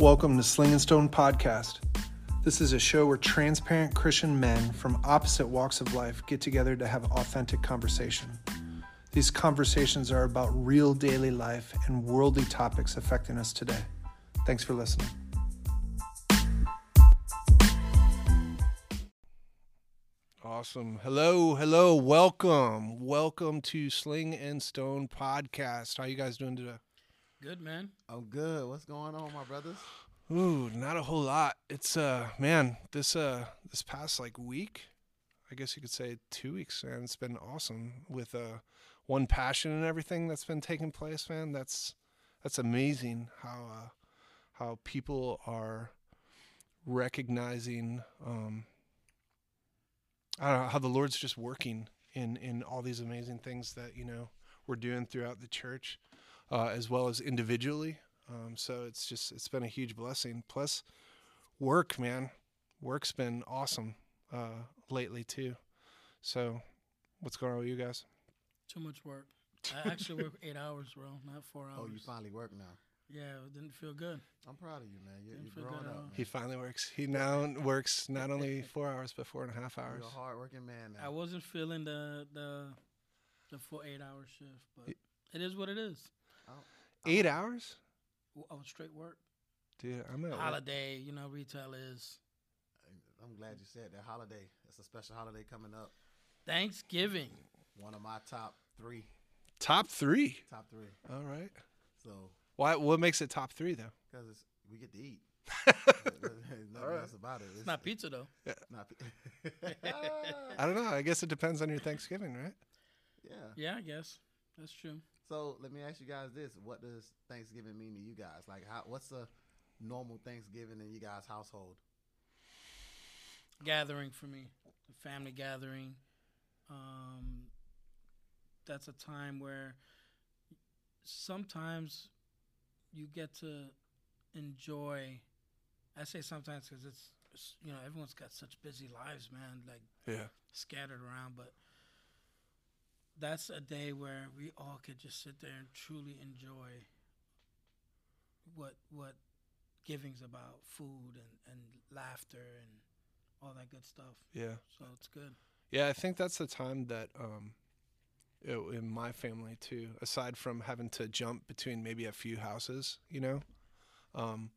Welcome to Sling and Stone Podcast. This is a show where transparent Christian men from opposite walks of life get together to have authentic conversation. These conversations are about real daily life and worldly topics affecting us today. Thanks for listening. Awesome. Hello, hello, welcome. Welcome to Sling and Stone Podcast. How you guys doing today? Good man. I'm good. What's going on, my brothers? Ooh, not a whole lot. It's uh man, this uh this past like week, I guess you could say two weeks, man. It's been awesome with uh one passion and everything that's been taking place, man. That's that's amazing how uh how people are recognizing um I don't know how the Lord's just working in in all these amazing things that, you know, we're doing throughout the church, uh, as well as individually. Um, so it's just it's been a huge blessing. Plus, work, man, work's been awesome uh, lately too. So, what's going on with you guys? Too much work. I actually work eight hours, bro, not four hours. Oh, you finally work now. Yeah, it didn't feel good. I'm proud of you, man. You're, you're growing up. man. He finally works. He now works not only four hours but four and a half hours. You're a hardworking man I wasn't feeling the the the full eight hour shift, but it is what it is. Oh, Eight oh. hours, W- I straight work. dude. I'm at work. Holiday, you know, retail is I'm glad you said that holiday. It's a special holiday coming up. Thanksgiving. One of my top three. top three. Top three. All right. So, Why? What makes it top three though? because we get to eat. There's nothing Alright. else about it. It's not pizza though. Yeah. Not I don't know. I guess it depends on your Thanksgiving, right? yeah. Yeah, I guess that's true. So let me ask you guys this: What does Thanksgiving mean to you guys? Like, how? What's a normal Thanksgiving in you guys' household? Gathering for me, a family gathering. Um, that's a time where sometimes you get to enjoy. I say sometimes because it's it's, you know everyone's got such busy lives, man. Like Yeah. scattered around, but that's a day where we all could just sit there and truly enjoy what what giving's about, food and, and laughter and all that good stuff. Yeah. So it's good. Yeah, I think that's the time that um i- in my family too, aside from having to jump between maybe a few houses, you know, um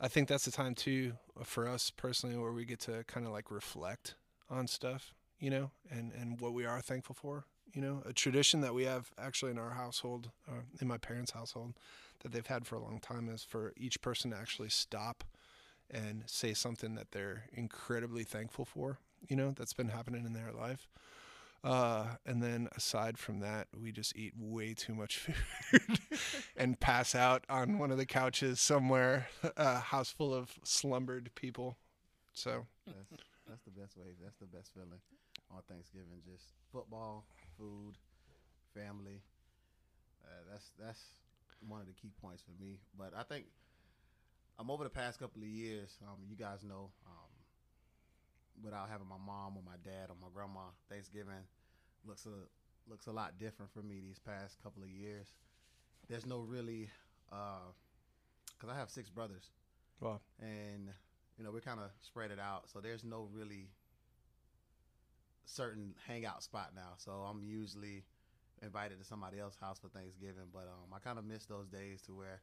I think that's the time too uh, for us personally where we get to kind of like reflect on stuff, you know, and and what we are thankful for, you know, a tradition that we have actually in our household, uh, in my parents' household, that they've had for a long time is for each person to actually stop and say something that they're incredibly thankful for, you know, that's been happening in their life. Uh, and then aside from that, we just eat way too much food and pass out on one of the couches somewhere, a house full of slumbered people. So, That's that's the best way. That's the best feeling on Thanksgiving. Just football, food, family. Uh, that's that's one of the key points for me. But I think um, over the past couple of years, um, you guys know, um, without having my mom or my dad or my grandma, Thanksgiving looks a looks a lot different for me these past couple of years. There's no really, because I have six brothers well, and you know we're kind of spread it out so there's no really certain hangout spot now so i'm usually invited to somebody else's house for thanksgiving but um, i kind of miss those days to where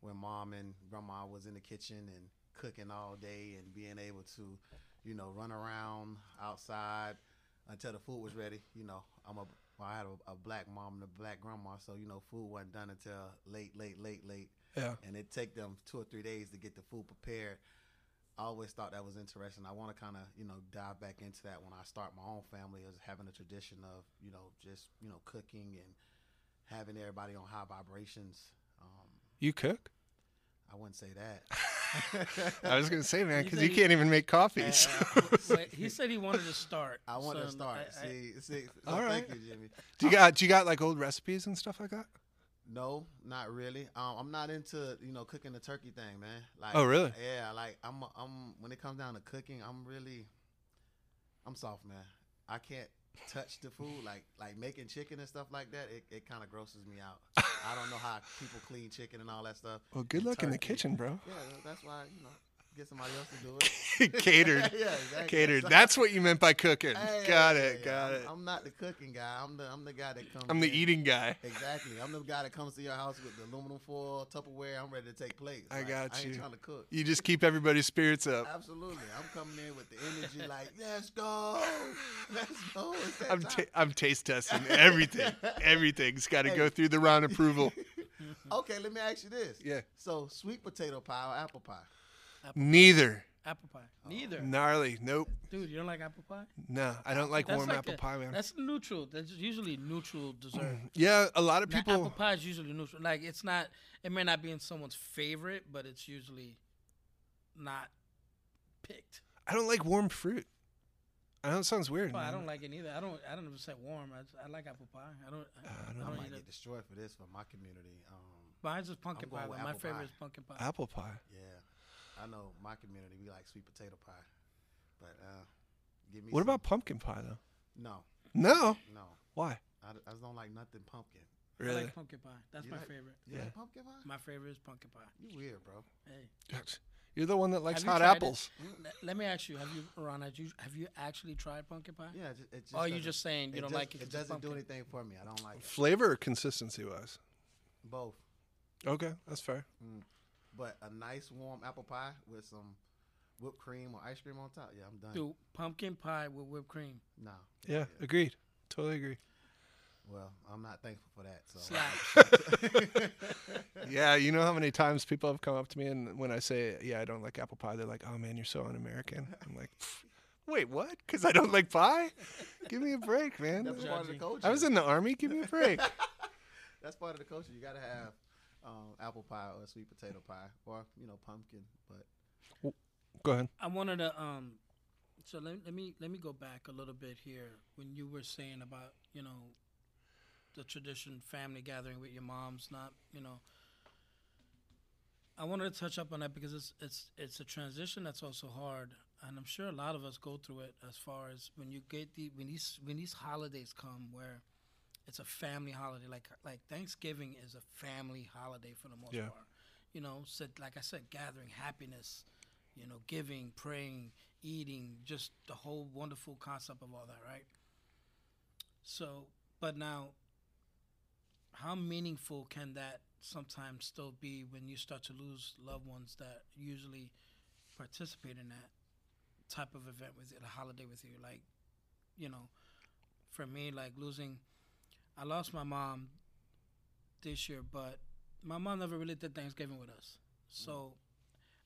when mom and grandma was in the kitchen and cooking all day and being able to you know run around outside until the food was ready you know i'm a well, I had a, a black mom and a black grandma, so you know food wasn't done until late, late, late, late yeah. and it take them two or three days to get the food prepared. I always thought that was interesting. I want to kind of you know dive back into that when I start my own family as having a tradition of you know just you know cooking and having everybody on high vibrations. Um, You cook? I wouldn't say that. I was going to say, man, because said you can't even make coffee. Uh, so- But he said he wanted to start. I want to start. I- I- see, see. So All thank right. you, Jimmy. do you got do you got like old recipes and stuff like that? No, not really. Um, I'm not into you know cooking the turkey thing, man. Like, Oh, really? Yeah, like I'm. I'm when it comes down to cooking, I'm really, I'm soft, man. I can't touch the food like like making chicken and stuff like that. It, it kind of grosses me out. I don't know how people clean chicken and all that stuff. Well, good and luck in the kitchen, bro. Yeah, that's why you know get somebody else to do it. Catered. yeah, exactly. Catered. That's what you meant by cooking. Hey, got yeah, it. Got I'm, it. I'm not the cooking guy. I'm the I'm the guy that comes. I'm the in. eating guy. Exactly. I'm the guy that comes to your house with the aluminum foil, Tupperware. I'm ready to take plates. I Like, got I ain't you. trying to cook. You just keep everybody's spirits up. Absolutely. I'm coming in with the energy like, let's go. Let's go. I'm ta- I'm taste testing everything. Everything's got to Hey. go through the round approval. okay, let me ask you this. Yeah. So, sweet potato pie or apple pie? Neither. Apple pie. Neither. Gnarly. Nope. Dude, you don't like apple pie? No, I don't like That's warm like apple a- pie, man. That's neutral. That's usually neutral dessert. Yeah, a lot of Now, people. apple pie is usually neutral. Like it's not. It may not be in someone's favorite, but it's usually not picked. I don't like warm fruit. I know it sounds weird. Well, I man. don't like it either. I don't. I don't even say warm. I, just- I like apple pie. I don't. I, I I don't don't, I might eat get it. destroyed for this for my community. Um, Mine's just pumpkin I'm going pie. with But my apple favorite pie. is pumpkin pie. apple pie. yeah, I know my community we like sweet potato pie, but uh, give me. What some- about pumpkin pie though? no, No. no? Why? I just don't like nothing pumpkin. I Really? like pumpkin pie. That's You my like- favorite. You Yeah. like pumpkin pie? My favorite is pumpkin pie. You weird, bro. Hey, You're the one that likes hot tried it? apples. let, let me ask you: Have you, Ron? Have you have you actually tried pumpkin pie? Yeah, it just, it just or are you doesn't- just saying you don't just- like it. It doesn't do anything for me. I don't like it. Flavor or consistency wise? both. Okay, that's fair. But a nice warm apple pie with some whipped cream or ice cream on top. Yeah, I'm done. Dude, pumpkin pie with whipped cream. No. Yeah, agreed. Totally agree. Well, I'm not thankful for that. So. Yeah, you know how many times people have come up to me and when I say, "Yeah, I don't like apple pie," they're like, "Oh man, you're so un-American." I'm like, "Wait, what? Because I don't like pie? Give me a break, man. That's part of the culture. I was in the army. Give me a break." That's part of the culture. You got to have um, apple pie or sweet potato pie or you know pumpkin. But Go ahead. I wanted to um so let, let me let me go back a little bit here when you were saying about, you know, the tradition family gathering with your moms not, you know. I wanted to touch up on that because it's it's it's a transition that's also hard and I'm sure a lot of us go through it as far as when you get the when these when these holidays come where it's a family holiday like like Thanksgiving is a family holiday for the most Yeah. part. You know, so like I said gathering happiness, you know, giving, praying, eating, just the whole wonderful concept of all that, right? So, but now, how meaningful can that sometimes still be when you start to lose loved ones that usually participate in that type of event with you, a holiday with you? Like, you know, for me, like losing, I lost my mom this year, but my mom never really did Thanksgiving with us. So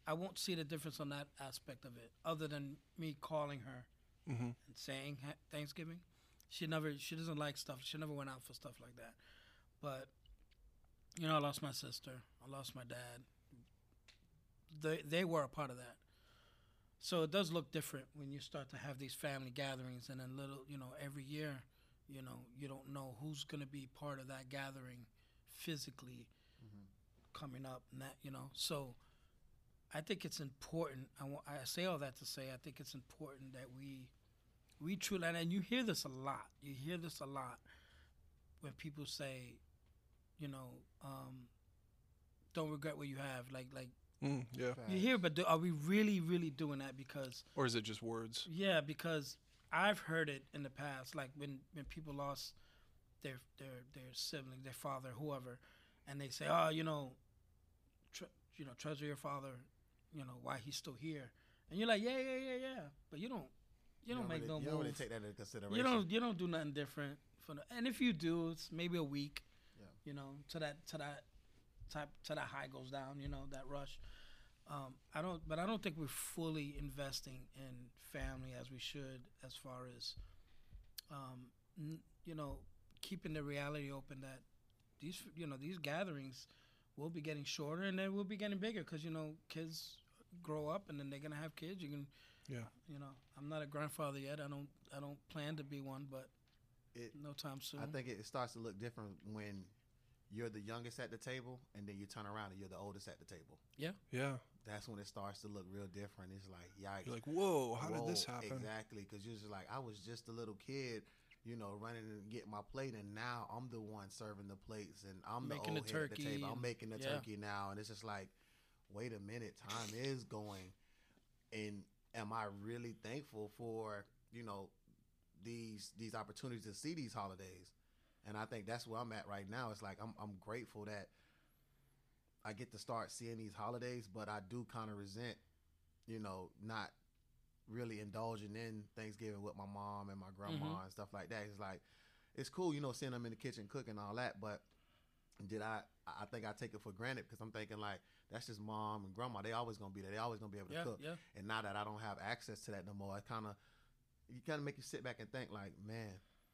I won't see the difference on that aspect of it, other than me calling her Mm-hmm. and saying Thanksgiving. She never, she doesn't like stuff. She never went out for stuff like that. But you know, I lost my sister. I lost my dad. They they were a part of that. So it does look different when you start to have these family gatherings, and then little, you know, every year, you know, you don't know who's going to be part of that gathering physically coming up, and that you know. So I think it's important. I, wa- I say all that to say I think it's important that we we truly and you hear this a lot. You hear this a lot when people say, you know, um, don't regret what you have. Like like Mm, yeah. you hear, but do, are we really really doing that? Because Or is it just words? yeah, because I've heard it in the past, like when when people lost their their their sibling, their father, whoever, and they say, oh, you know, tre- you know, treasure your father, you know, why he's still here, and you're like, yeah, yeah, yeah, yeah, but you don't you, don't, make really, no You move. don't really take that into consideration. you don't you don't do nothing different for the, and if you do, it's maybe a week, Yeah. you know, to that to that type to that high goes down, you know, that rush. Um, I don't, but I don't think we're fully investing in family as we should, as far as, um, n- you know, keeping the reality open that these, you know, these gatherings will be getting shorter and they will be getting bigger because you know kids grow up and then they're gonna have kids. You can, Yeah. you know, I'm not a grandfather yet. I don't, I don't plan to be one, but It- no time soon. I think it starts to look different when you're the youngest at the table, and then you turn around and you're the oldest at the table. Yeah. Yeah. That's when it starts to look real different. It's like, yikes. You're like, whoa, how did this happen? Exactly, because you're just like, I was just a little kid, you know, running and getting my plate, and now I'm the one serving the plates, and I'm Making the the old head at the turkey table. I'm making the yeah. turkey now, and it's just like, wait a minute, time is going, and am I really thankful for you know these these opportunities to see these holidays? And I think that's where I'm at right now. It's like I'm I'm grateful that I get to start seeing these holidays, but I do kind of resent, you know, not really indulging in Thanksgiving with my mom and my grandma Mhm. and stuff like that. It's like it's cool, you know, seeing them in the kitchen cooking all that, but did I? I think I take it for granted because I'm thinking like that's just mom and grandma. They always gonna be there. They always gonna be able to Yeah, cook. yeah. And now that I don't have access to that no more, I kind of you kind of make you sit back and think like, man,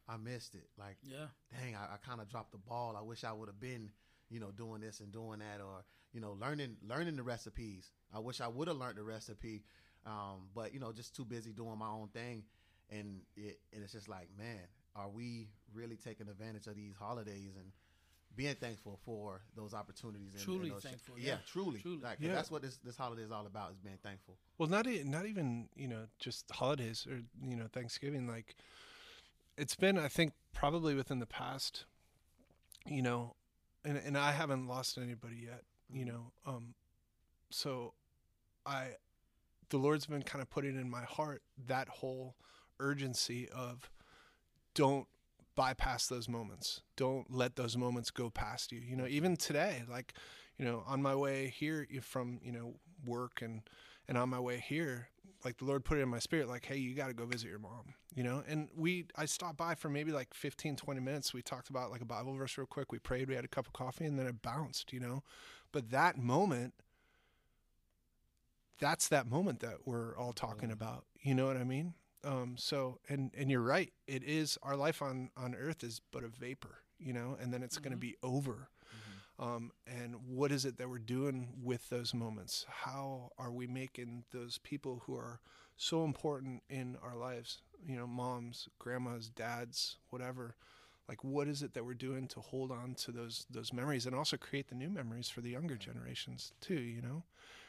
I missed it. Like Yeah. dang, I, I kind of dropped the ball. I wish I would have been, you know, doing this and doing that, or you know, learning learning the recipes. I wish I would have learned the recipe, um, but you know, just too busy doing my own thing, and it and it's just like, man, are we really taking advantage of these holidays and being thankful for those opportunities? And, Truly and those thankful, yeah, yeah. truly, Truly. Like 'cause Yeah. that's what this this holiday is all about: is being thankful. Well, not not even you know just holidays or you know Thanksgiving. Like it's been, I think, probably within the past, you know, and and I haven't lost anybody yet. You know, um, so I, the Lord's been kind of putting in my heart that whole urgency of don't bypass those moments. Don't let those moments go past you. You know, even today, like, you know, on my way here from, you know, work and and on my way here, like the Lord put it in my spirit like, "Hey, you got to go visit your mom." You know? And we I stopped by for maybe like 15 20 minutes. We talked about like a Bible verse real quick. We prayed, we had a cup of coffee and then it bounced, you know? But that moment that's that moment that we're all talking about. You know what I mean? Um, so and and you're right. It is our life on on Earth is but a vapor, you know, and then it's going to be over. Um, and what is it that we're doing with those moments? How are we making those people who are so important in our lives? You know, moms, grandmas, dads, whatever. Like, what is it that we're doing to hold on to those those memories and also create the new memories for the younger generations too? You know,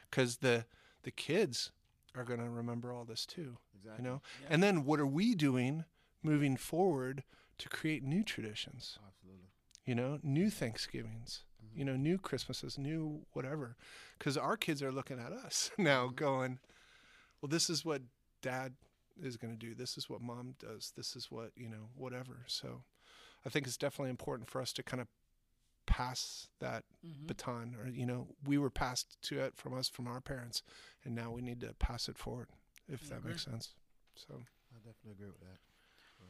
because the the kids are going to remember all this too. Exactly. You know, Yeah. and then what are we doing moving forward to create new traditions? Absolutely. You know, new Thanksgivings. You know, new Christmases, new whatever. Because our kids are looking at us now, Mhm. going, "Well, this is what Dad is going to do. This is what Mom does. This is what you know, whatever." So, I think it's definitely important for us to kind of pass that Mhm. baton, or you know, we were passed to it from us from our parents, and now we need to pass it forward. If I that makes sense. So. I definitely agree with that.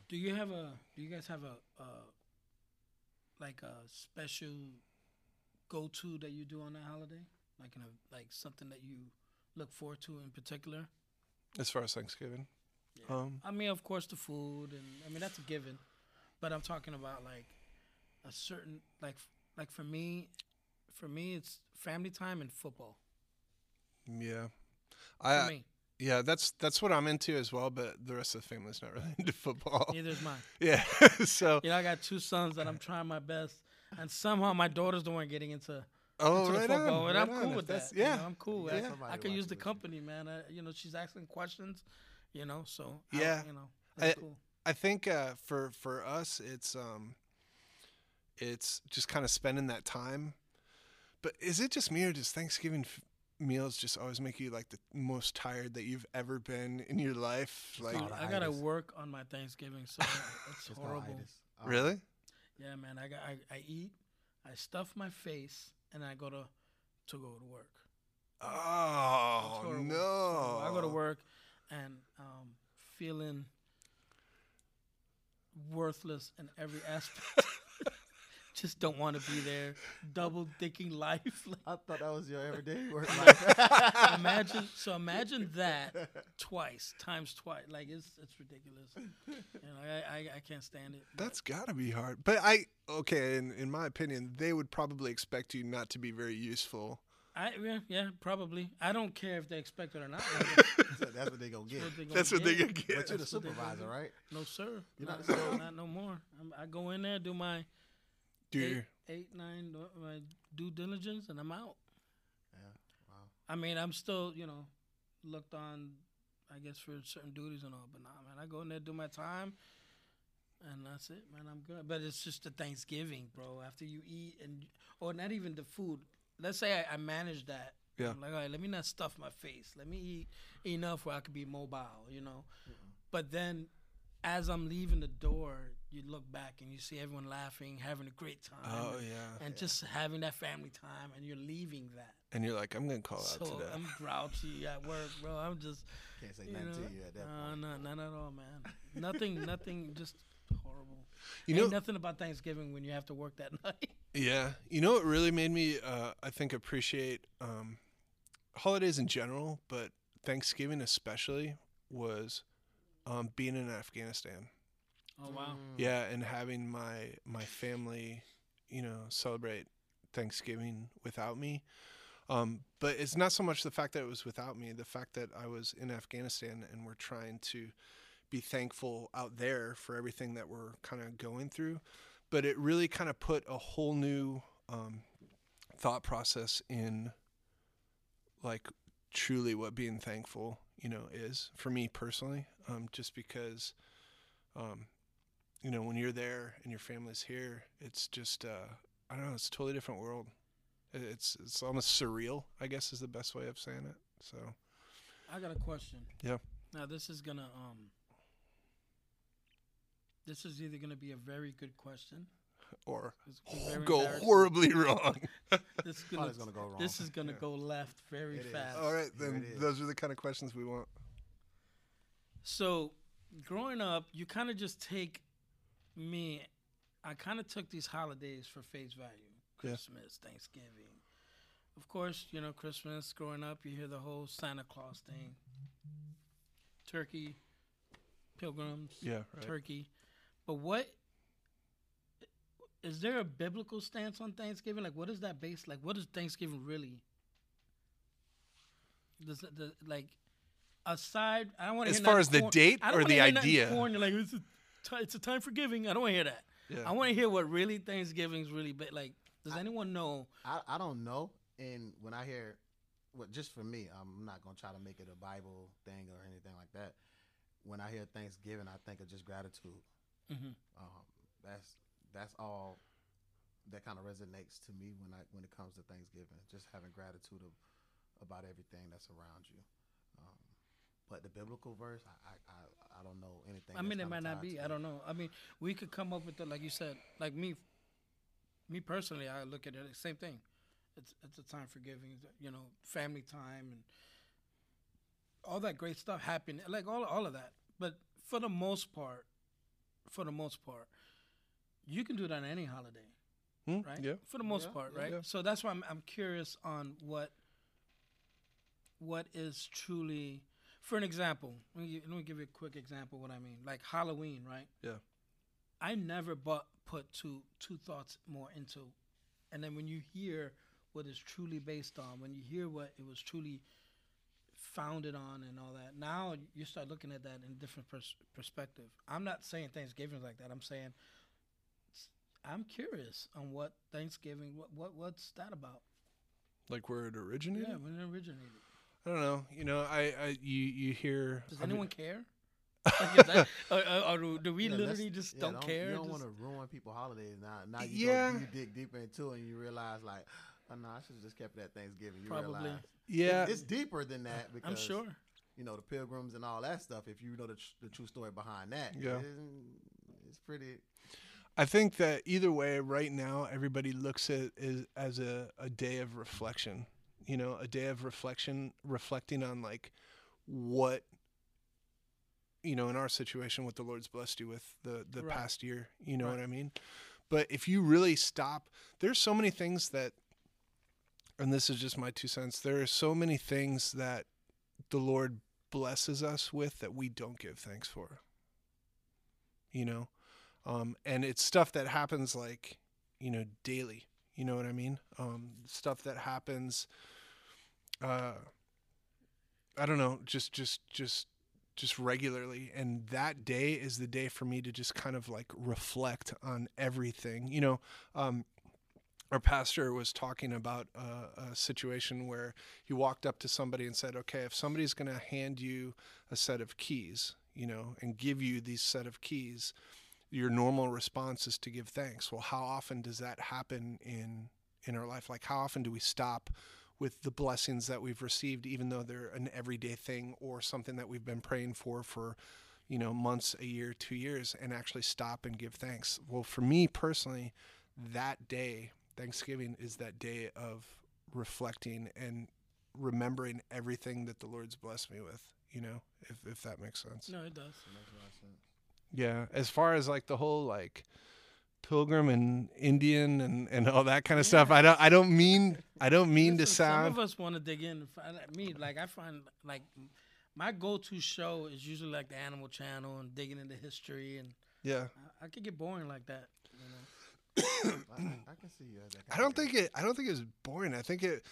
Do you have a? Do you guys have a, uh like a special go to that you do on that holiday? Like in a like something that you look forward to in particular? As far as Thanksgiving, Yeah. um, I mean, of course, the food, and I mean that's a given. But I'm talking about like a certain like like for me, for me it's family time and football. yeah, For I me, yeah, that's that's what I'm into as well. But the rest of the family's not really into football. neither is mine. Yeah, so You know, I got two sons that I'm trying my best, and somehow my daughter's the one getting into oh, into the football, on, and right I'm cool If with that's- that. you Yeah, know, I'm cool. Yeah. I, Somebody I could use the with you. company, man. I, you know, she's asking questions. You know, so I- Yeah. you know, I- cool. I think uh, for for us, it's um, it's just kind of spending that time. But is it just me or does Thanksgiving f- meals just always make you like the most tired that you've ever been in your life? Like, called I gotta work on my Thanksgiving, so it's It's horrible. Um, really? Yeah, man. I got I, I eat, I stuff my face, and I go to to go to work. Oh horrible. no! I go to work and um, feeling worthless in every aspect. Just don't want to be there. Double dicking life. Like, I thought that was your everyday work life. imagine so imagine that twice times twice. Like it's it's ridiculous. You know, I, I I can't stand it. but- That's got to be hard. But I okay, in in my opinion, they would probably expect you not to be very useful. I yeah, yeah probably. I don't care if they expect it or not. So that's what they gonna get. That's what they gonna That's what they get. gonna get. But you're the That's what they gonna supervisor, right? No sir. You're not, not the no, not no more. I'm, I go in there, do my Do eight, you? nine, uh, my due diligence, and I'm out. Yeah. Wow. I mean, I'm still, you know, looked on, I guess, for certain duties and all. But nah, man, I go in there, do my time, and that's it, man. I'm good. But it's just the Thanksgiving, bro. After you eat and or not even the food. Let's say I, I manage that. Yeah. I'm like, all right, let me not stuff my face. Let me eat enough where I could be mobile, you know. But then, as I'm leaving the door, you look back and you see everyone laughing, having a great time. Oh and, yeah. and just having that family time, and you're leaving that. And you're like, I'm gonna call so out today. I'm grouchy at work, bro. I'm just, Can't say nothing know, to you at that uh, point. no, not at all, man. nothing, nothing, just horrible. You Ain't know, nothing about Thanksgiving when you have to work that night. Yeah, you know what really made me, uh, I think, appreciate um, holidays in general, but Thanksgiving especially was um, being in Afghanistan. Oh wow. Yeah, and having my my family, you know, celebrate Thanksgiving without me. Um, but it's not so much the fact that it was without me, the fact that I was in Afghanistan and we're trying to be thankful out there for everything that we're kind of going through. But it really kind of put a whole new um, thought process in, like, truly what being thankful, you know, is for me personally. Um, just because, um, you know, when you're there and your family's here, it's just, uh, I don't know, it's a totally different world. It's it's almost surreal, I guess, is the best way of saying it. So, I got a question. Yeah. Now this is gonna um. This is either gonna be a very good question. or It's gonna be very go horribly wrong. This is gonna, gonna go wrong. this is gonna Yeah. go left very It is. fast. All right, then those are the kind of questions we want. So, growing up, you kind of just take me. I kind of took these holidays for face value. Yeah. Christmas, Thanksgiving. Of course, you know Christmas. Growing up, you hear the whole Santa Claus thing. Turkey, pilgrims, Yeah, right. turkey. But what is there a biblical stance on Thanksgiving? Like, what is that based? Like, what is Thanksgiving really? Does the, like aside? I don't want to As far as the date or the idea? like it's a, it's a time for giving. I don't want to hear that. Yeah. I want to hear what really Thanksgiving's really ba- like. Does anyone know? I, I don't know. And when I hear, well, just for me, I'm not gonna try to make it a Bible thing or anything like that. When I hear Thanksgiving, I think of just gratitude. Mhm. Um, that's that's all that kind of resonates to me when I when it comes to Thanksgiving. Just having gratitude of, about everything that's around you. But the biblical verse, I I, I, I don't know anything. I mean, it might not be. I don't know. I mean, we could come up with the like you said, like me. Me personally, I look at it the same thing. It's it's a time for giving, you know, family time and all that great stuff happening, like all all of that. But for the most part, for the most part, you can do that on any holiday, Hmm? right? Yeah. For the most Yeah, part, yeah. right? Yeah. So that's why I'm I'm curious on what what is truly for an example, let me, let me give you a quick example of what I mean. Like Halloween, right? Yeah. I never but put two two thoughts more into, and then when you hear what it's truly based on, when you hear what it was truly founded on, and all that, now you start looking at that in a different pers- perspective. I'm not saying Thanksgiving like that. I'm saying I'm curious on what Thanksgiving, what what what's that about? Like where it originated? Yeah, when it originated. I don't know. You know, I, I you you hear. Does I mean- anyone care? Like, is that- uh, uh, or, or, or do- do we Yeah, literally just yeah, don't, care? You don't want to ruin people's holidays now. Now you, Yeah. go, you dig deeper into it and you realize like, oh no, I should have just kept that Thanksgiving. You Probably. realize yeah, it's, it's deeper than that because I'm sure. you know the pilgrims and all that stuff. If you know the, tr- the true story behind that, Yeah. it's, it's pretty. I think that either way, right now, everybody looks at it as a, a day of reflection. You know, a day of reflection, reflecting on like what, you know, in our situation, what the Lord's blessed you with the the Right. past year. You know Right. what I mean? But if you really stop, there's so many things that, and this is just my two cents. There are so many things that the Lord blesses us with that we don't give thanks for. You know, um, and it's stuff that happens like you know daily you know what i mean? Um, stuff that happens uh, i don't know just just just just regularly. And that day is the day for me to just kind of like reflect on everything. You know um, our pastor was talking about a, a situation where he walked up to somebody and said okay if somebody's going to hand you a set of keys you know and give you these set of keys your normal response is to give thanks. Well, how often does that happen in in our life? Like how often do we stop with the blessings that we've received even though they're an everyday thing or something that we've been praying for for you know months, a year, 2 years and actually stop and give thanks? Well, for me personally, that day, Thanksgiving is that day of reflecting and remembering everything that the Lord's blessed me with, you know, if if that makes sense. No, it does. It makes a lot of sense. Yeah, as far as like the whole like pilgrim and Indian and, and all that kind of stuff, I don't I don't mean I don't mean to sound Some of us want to dig in. find- like Me, like I find, like my go-to show is usually like the Animal Channel and digging into history, and yeah. I, I could get boring like that. You know? I, I can see uh, that. I don't think it I don't think it's boring. I think it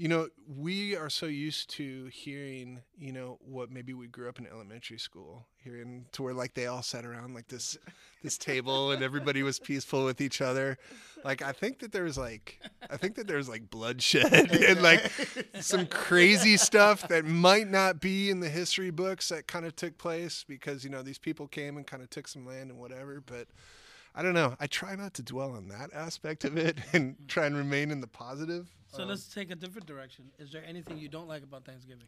you know, we are so used to hearing, you know, what maybe we grew up in elementary school, hearing to where like they all sat around like this this table and everybody was peaceful with each other. Like I think that there was like I think that there was like bloodshed and like some crazy stuff that might not be in the history books that kind of took place because, you know, these people came and kind of took some land and whatever, but I don't know. I try not to dwell on that aspect of it and try and remain in the positive. So Um, let's take a different direction. Is there anything you don't like about Thanksgiving?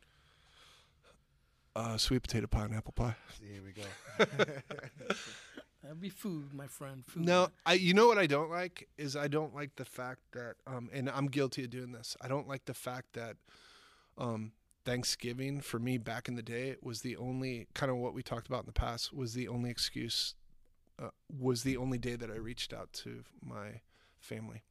Uh, sweet potato pie and apple pie. See, here we go. That'd be food, my friend. Food. No, I. You know what I don't like is I don't like the fact that, um, and I'm guilty of doing this. I don't like the fact that, um, Thanksgiving for me back in the day was the only kind of what we talked about in the past was the only excuse, uh, was the only day that I reached out to my family.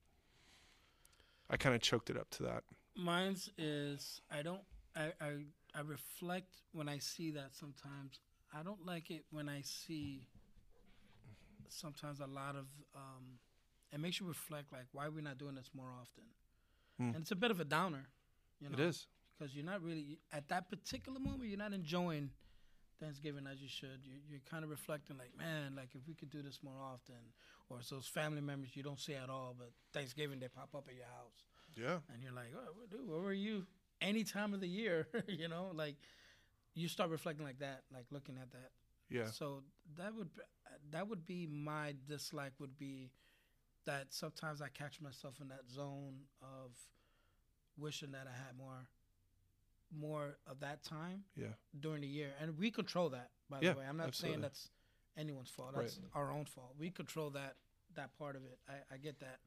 I kind of choked it up to that. Mine's is I don't I, I I reflect when I see that sometimes. I don't like it when I see sometimes a lot of um it makes you reflect like why we're not doing this more often. Hmm. And it's a bit of a downer, you know. It is. because you're not really at that particular moment. You're not enjoying Thanksgiving as you should. You're, you're kind of reflecting, like, man, like if we could do this more often, or it's those family members you don't see at all, but Thanksgiving they pop up at your house, Yeah. and you're like, oh, dude, where were you? Any time of the year, you know, like you start reflecting like that, like looking at that. Yeah. So that would that would be my dislike. Would be that sometimes I catch myself in that zone of wishing that I had more more of that time Yeah. during the year, and we control that. By Yeah, the way, I'm not absolutely. saying that's anyone's fault. Right. That's our own fault. We control that that part of it. I, I get that,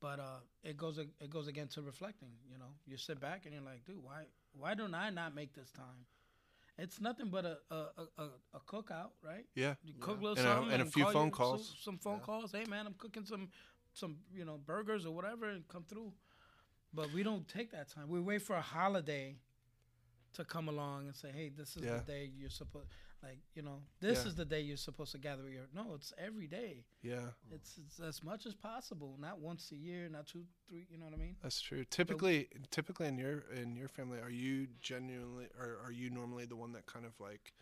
but uh, it goes it goes again to reflecting. You know, you sit back and you're like, dude, why why don't I not make this time? It's nothing but a a, a, a, cookout, right? Yeah. You cook a Yeah. little And a- something and a few call phone calls. Some, some phone Yeah. calls. Hey man, I'm cooking some some you know burgers or whatever, and come through. But we don't take that time. We wait for a holiday to come along and say, "Hey, this is Yeah. the day you're supposed." Like you know, this Yeah. is the day you're supposed to gather your. No, it's every day. Yeah. It's, it's as much as possible. Not once a year, not two, three. You know what I mean? That's true. Typically, typically in your in your family, are you genuinely, or are you normally the one that kind of like,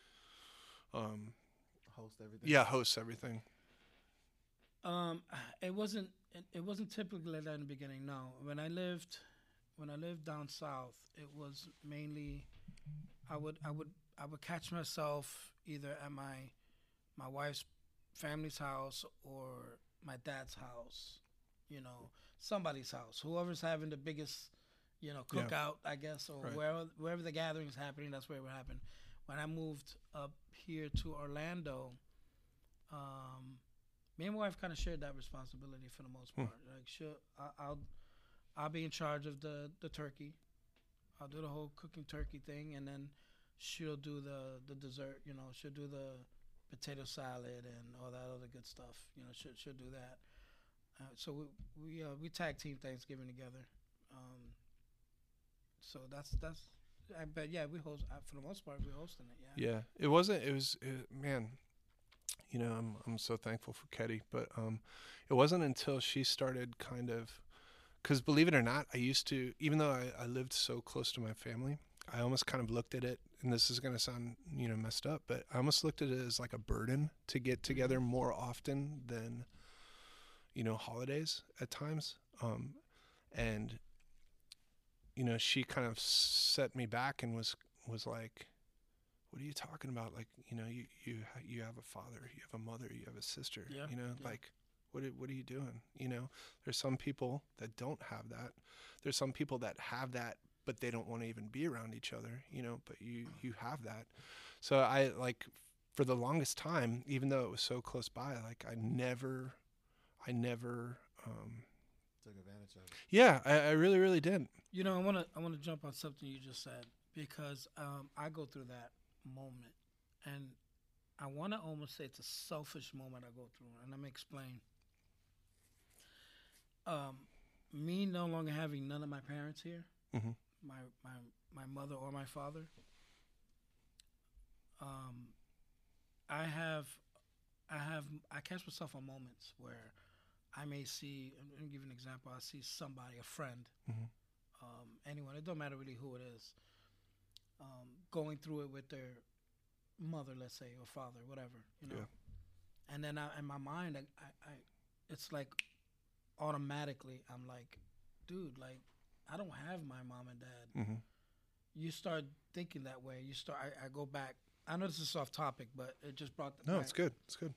um, Host everything. yeah, hosts everything? Um, it wasn't. It, it wasn't typically like that in the beginning. No, when I lived, when I lived down south, it was mainly. I would, I would, I would catch myself either at my, my wife's family's house or my dad's house, you know, somebody's house, whoever's having the biggest, you know, Yeah. cookout, I guess, or Right. wherever wherever the gathering is happening, that's where it would happen. When I moved up here to Orlando, um, me and my wife kind of shared that responsibility for the most Hmm. part. Like, she'll, I, I'll, I'll be in charge of the the turkey. I'll do the whole cooking turkey thing, and then she'll do the the dessert. You know, she'll do the potato salad and all that other good stuff. You know, she'll she'll do that. Uh, so we we uh, we tag team Thanksgiving together. Um, so that's that's. I bet yeah we host uh, for the most part we're hosting it yeah. Yeah, it wasn't. It was, it, man. You know, I'm I'm so thankful for Ketty, but um, it wasn't until she started kind of, because believe it or not, I used to, even though I, I lived so close to my family, I almost kind of looked at it, and this is gonna sound you know messed up, but I almost looked at it as like a burden to get together more often than, you know, holidays at times. Um, and you know, she kind of set me back and was was like, what are you talking about? Like, you know, you you you have a father, you have a mother, you have a sister. Yeah, You know, yeah. like, what are, what are you doing? You know, there's some people that don't have that. There's some people that have that, but they don't want to even be around each other. You know, but you you have that. So I like for the longest time, even though it was so close by, like I never, I never. Um, Took advantage of it. yeah, I, I really, really didn't. You know, I want to I want to jump on something you just said because um, I go through that moment, and I want to almost say it's a selfish moment I go through, and let me explain. Um, me no longer having none of my parents here, Mhm. my my my mother or my father. Um, I have, I have, I catch myself on moments where I may see. Let me give you an example. I see somebody, a friend, Mhm. um, anyone. It don't matter really who it is. Um, going through it with their mother, let's say, or father, whatever, you know. Yeah. And then I, in my mind, I, I, I, it's like automatically, I'm like, dude, like, I don't have my mom and dad. hmm You start thinking that way. You start. I, I go back. I know this is off topic, but it just brought. The No, it's good. It's good.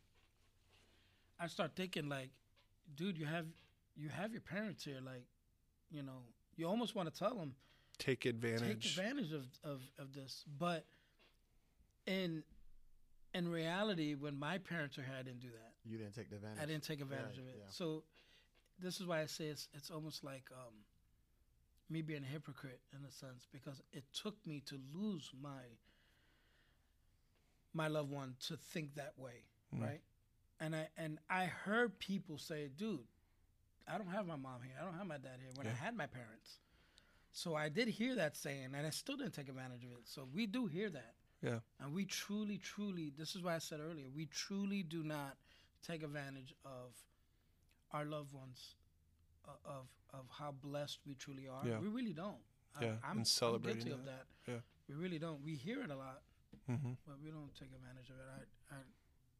I start thinking like, dude, you have you have your parents here. Like, you know, you almost want to tell them Take advantage. take advantage of, of, of this. But in in reality, when my parents were here, I didn't do that. You didn't take the advantage. I didn't take advantage Right, of it. yeah. So this is why I say it's it's almost like um, me being a hypocrite in a sense because it took me to lose my my loved one to think that way, Mhm. right? And I and I heard people say, "Dude, I don't have my mom here. I don't have my dad here." When I had my parents, so I did hear that saying, and I still didn't take advantage of it. So we do hear that. Yeah. And we truly, truly, this is why I said earlier, we truly do not take advantage of our loved ones, uh, of of how blessed we truly are. Yeah. We really don't. I- Yeah, I'm, and celebrating I'm guilty of that. Yeah. We really don't. We hear it a lot, hmm but we don't take advantage of it. I, I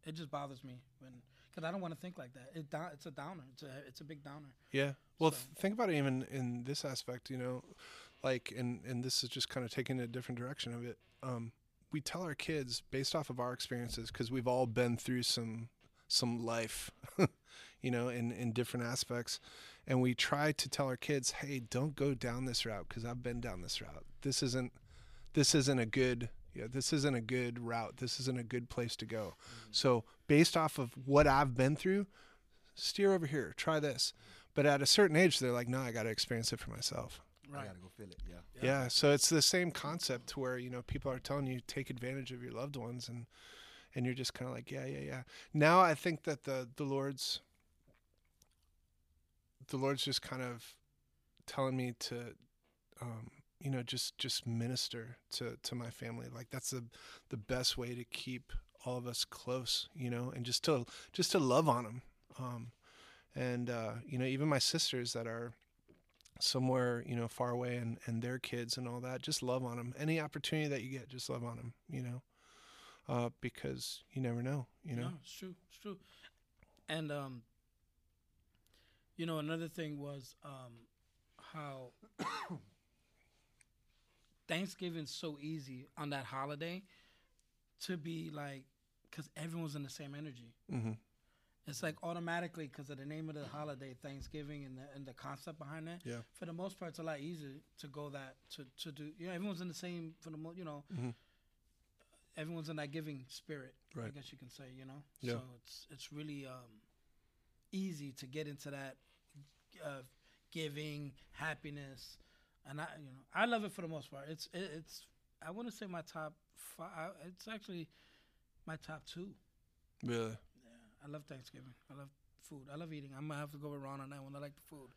it just bothers me when because I don't want to think like that. It down, it's a downer. It's a it's a big downer. Yeah. Well, So- th- think about it even in this aspect, you know, like, and, and this is just kind of taking a different direction of it. Um, we tell our kids based off of our experiences, because we've all been through some, some life, you know, in, in different aspects. And we try to tell our kids, Hey, don't go down this route. Cause I've been down this route. This isn't, this isn't a good, yeah, this isn't a good route. This isn't a good place to go. So based off of what I've been through, steer over here, try this. But at a certain age, they're like, no, I got to experience it for myself. I Right. gotta go feel it. Yeah. Yeah. So it's the same concept to where, you know, people are telling you take advantage of your loved ones and, and you're just kind of like, yeah, yeah, yeah. Now I think that the, the Lord's, the Lord's just kind of telling me to, um, you know, just, just minister to, to my family. Like that's the, the best way to keep all of us close, you know, and just to, just to love on them. Um, and, uh, you know, even my sisters that are, somewhere you know far away and and their kids and all that just love on them any opportunity that you get just love on them you know uh because you never know you know No, it's true. It's true. And um, you know, another thing was um, how Thanksgiving's so easy on that holiday to be like, because everyone's in the same energy. mm-hmm. It's like automatically because of the name of the holiday, Thanksgiving, and the and the concept behind that. Yeah. For the most part, it's a lot easier to go that to to do. You know, everyone's in the same for the most. you know. Mhm. Everyone's in that giving spirit. Right. I guess you can say. You know. Yeah. So it's it's really um, easy to get into that uh, giving happiness, and I you know I love it for the most part. It's it, it's I want to say my top five. It's actually my top two. really Yeah, I love Thanksgiving. I love food. I love eating. I'm gonna have to go with Ron on that one. I like the food.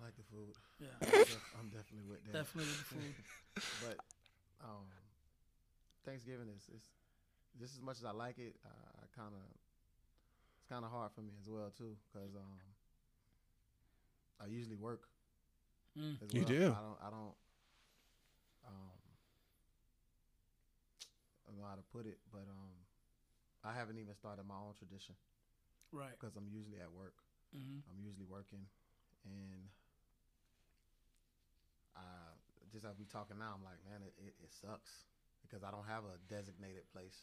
I like the food. Yeah, I'm, def- I'm definitely with that. definitely with the food. but um, Thanksgiving is, is just as much as I like it. Uh, I kind of it's kind of hard for me as well too because um, I usually work. Mm. As You well. do. I don't. I don't. Um, I don't know how to put it, but um, I haven't even started my own tradition Right. because I'm usually at work. hmm I'm usually working, and I just as we talking now, I'm like, man, it, it, it sucks. because I don't have a designated place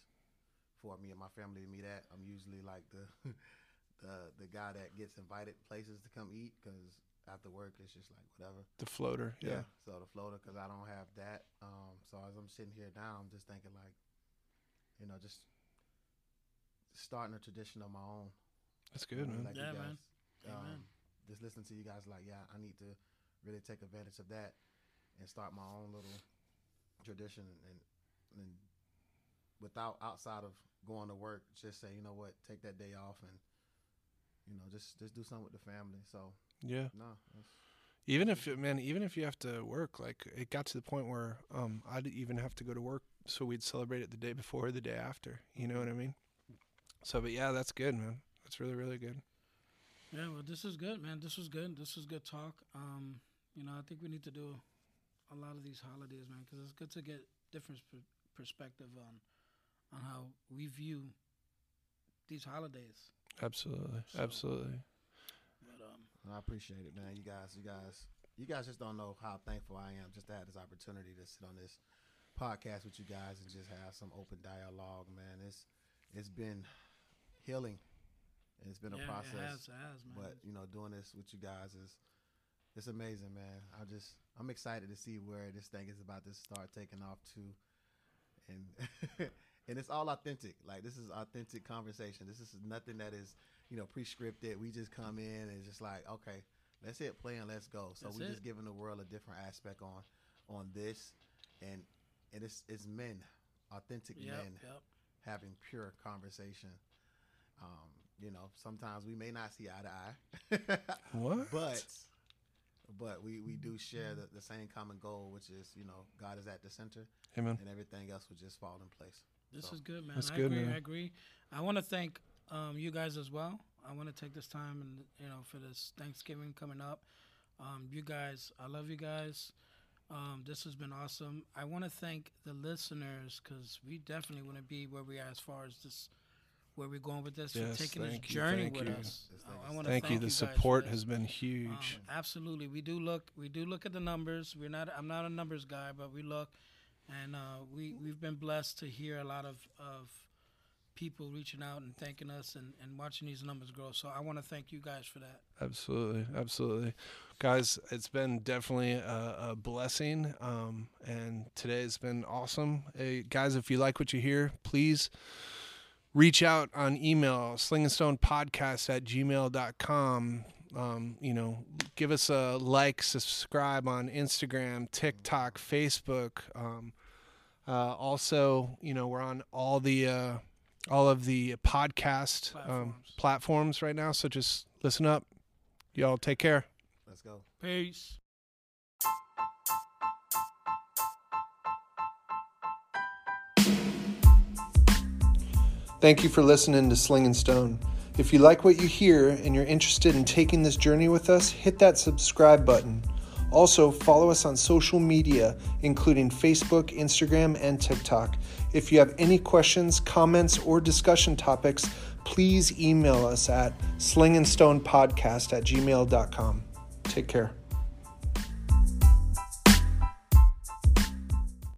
for me and my family to meet at. I'm usually like the the the guy that gets invited places to come eat because after work it's just like whatever. The floater, yeah. So the floater because I don't have that. Um, so as I'm sitting here now, I'm just thinking like, you know, just starting a tradition of my own. That's good, man. Like Yeah, you man. um, Amen. just listening to you guys, like, yeah, I need to really take advantage of that and start my own little tradition and and without outside of going to work, just say, you know what, take that day off and you know, just just do something with the family. So Yeah. no, that's, Even if man, even if you have to work, like it got to the point where um I'd even have to go to work, so we'd celebrate it the day before or the day after. You know what I mean? So, but yeah, that's good, man. That's really really good. Yeah, well, this is good, man. This was good. This was good talk. Um, you know, I think we need to do a lot of these holidays, man, because it's good to get different per- perspective on on how we view these holidays. Absolutely, So- absolutely. But um, I appreciate it, man. You guys, you guys, you guys just don't know how thankful I am just to have this opportunity to sit on this podcast with you guys and just have some open dialogue, man. It's it's been healing. And it's been a process. It has, it has, man. But you know, doing this with you guys is it's amazing, man. I just I'm excited to see where this thing is about to start taking off to, and and it's all authentic. Like this is authentic conversation. This is nothing that is you know pre-scripted. We just come in and just like okay, let's hit play and let's go. So That's we're it. just giving the world a different aspect on on this, and and it's it's men, authentic yep, men yep. having pure conversation. Um, you know, sometimes we may not see eye to eye, What? but but we we do share the, the same common goal, which is you know God is at the center, Amen. and everything else will just fall in place. This So, is good, man. That's I good, agree. man. I agree. I want to thank um, you guys as well. I want to take this time and you know for this Thanksgiving coming up. Um, you guys, I love you guys. Um, this has been awesome. I want to thank the listeners because we definitely want to be where we are as far as this, where we're going with this, Yes, for taking this thank you, journey thank with you. us. Yes, I- thank I you. want to Thank, you. The guys support has been Um, huge. absolutely, we do look. We do look at the numbers. We're not. I'm not a numbers guy, but we look, and uh, we we've been blessed to hear a lot of of people reaching out and thanking us and, and watching these numbers grow. So I want to thank you guys for that. Absolutely, absolutely, guys. It's been definitely a, a blessing, um, and today's been awesome. Hey, guys, if you like what you hear, please reach out on email slingandstonepodcast at gmail.com. Um, you know, give us a like, subscribe on Instagram, TikTok, Facebook. Um, uh, also, you know, we're on all the uh, all of the podcast um, Platforms. platforms right now. So just listen up. Y'all take care. Let's go. Peace. Thank you for listening to Sling and Stone. If you like what you hear and you're interested in taking this journey with us, hit that subscribe button. Also, follow us on social media, including Facebook, Instagram, and TikTok. If you have any questions, comments, or discussion topics, please email us at slingandstonepodcast at gmail.com. Take care.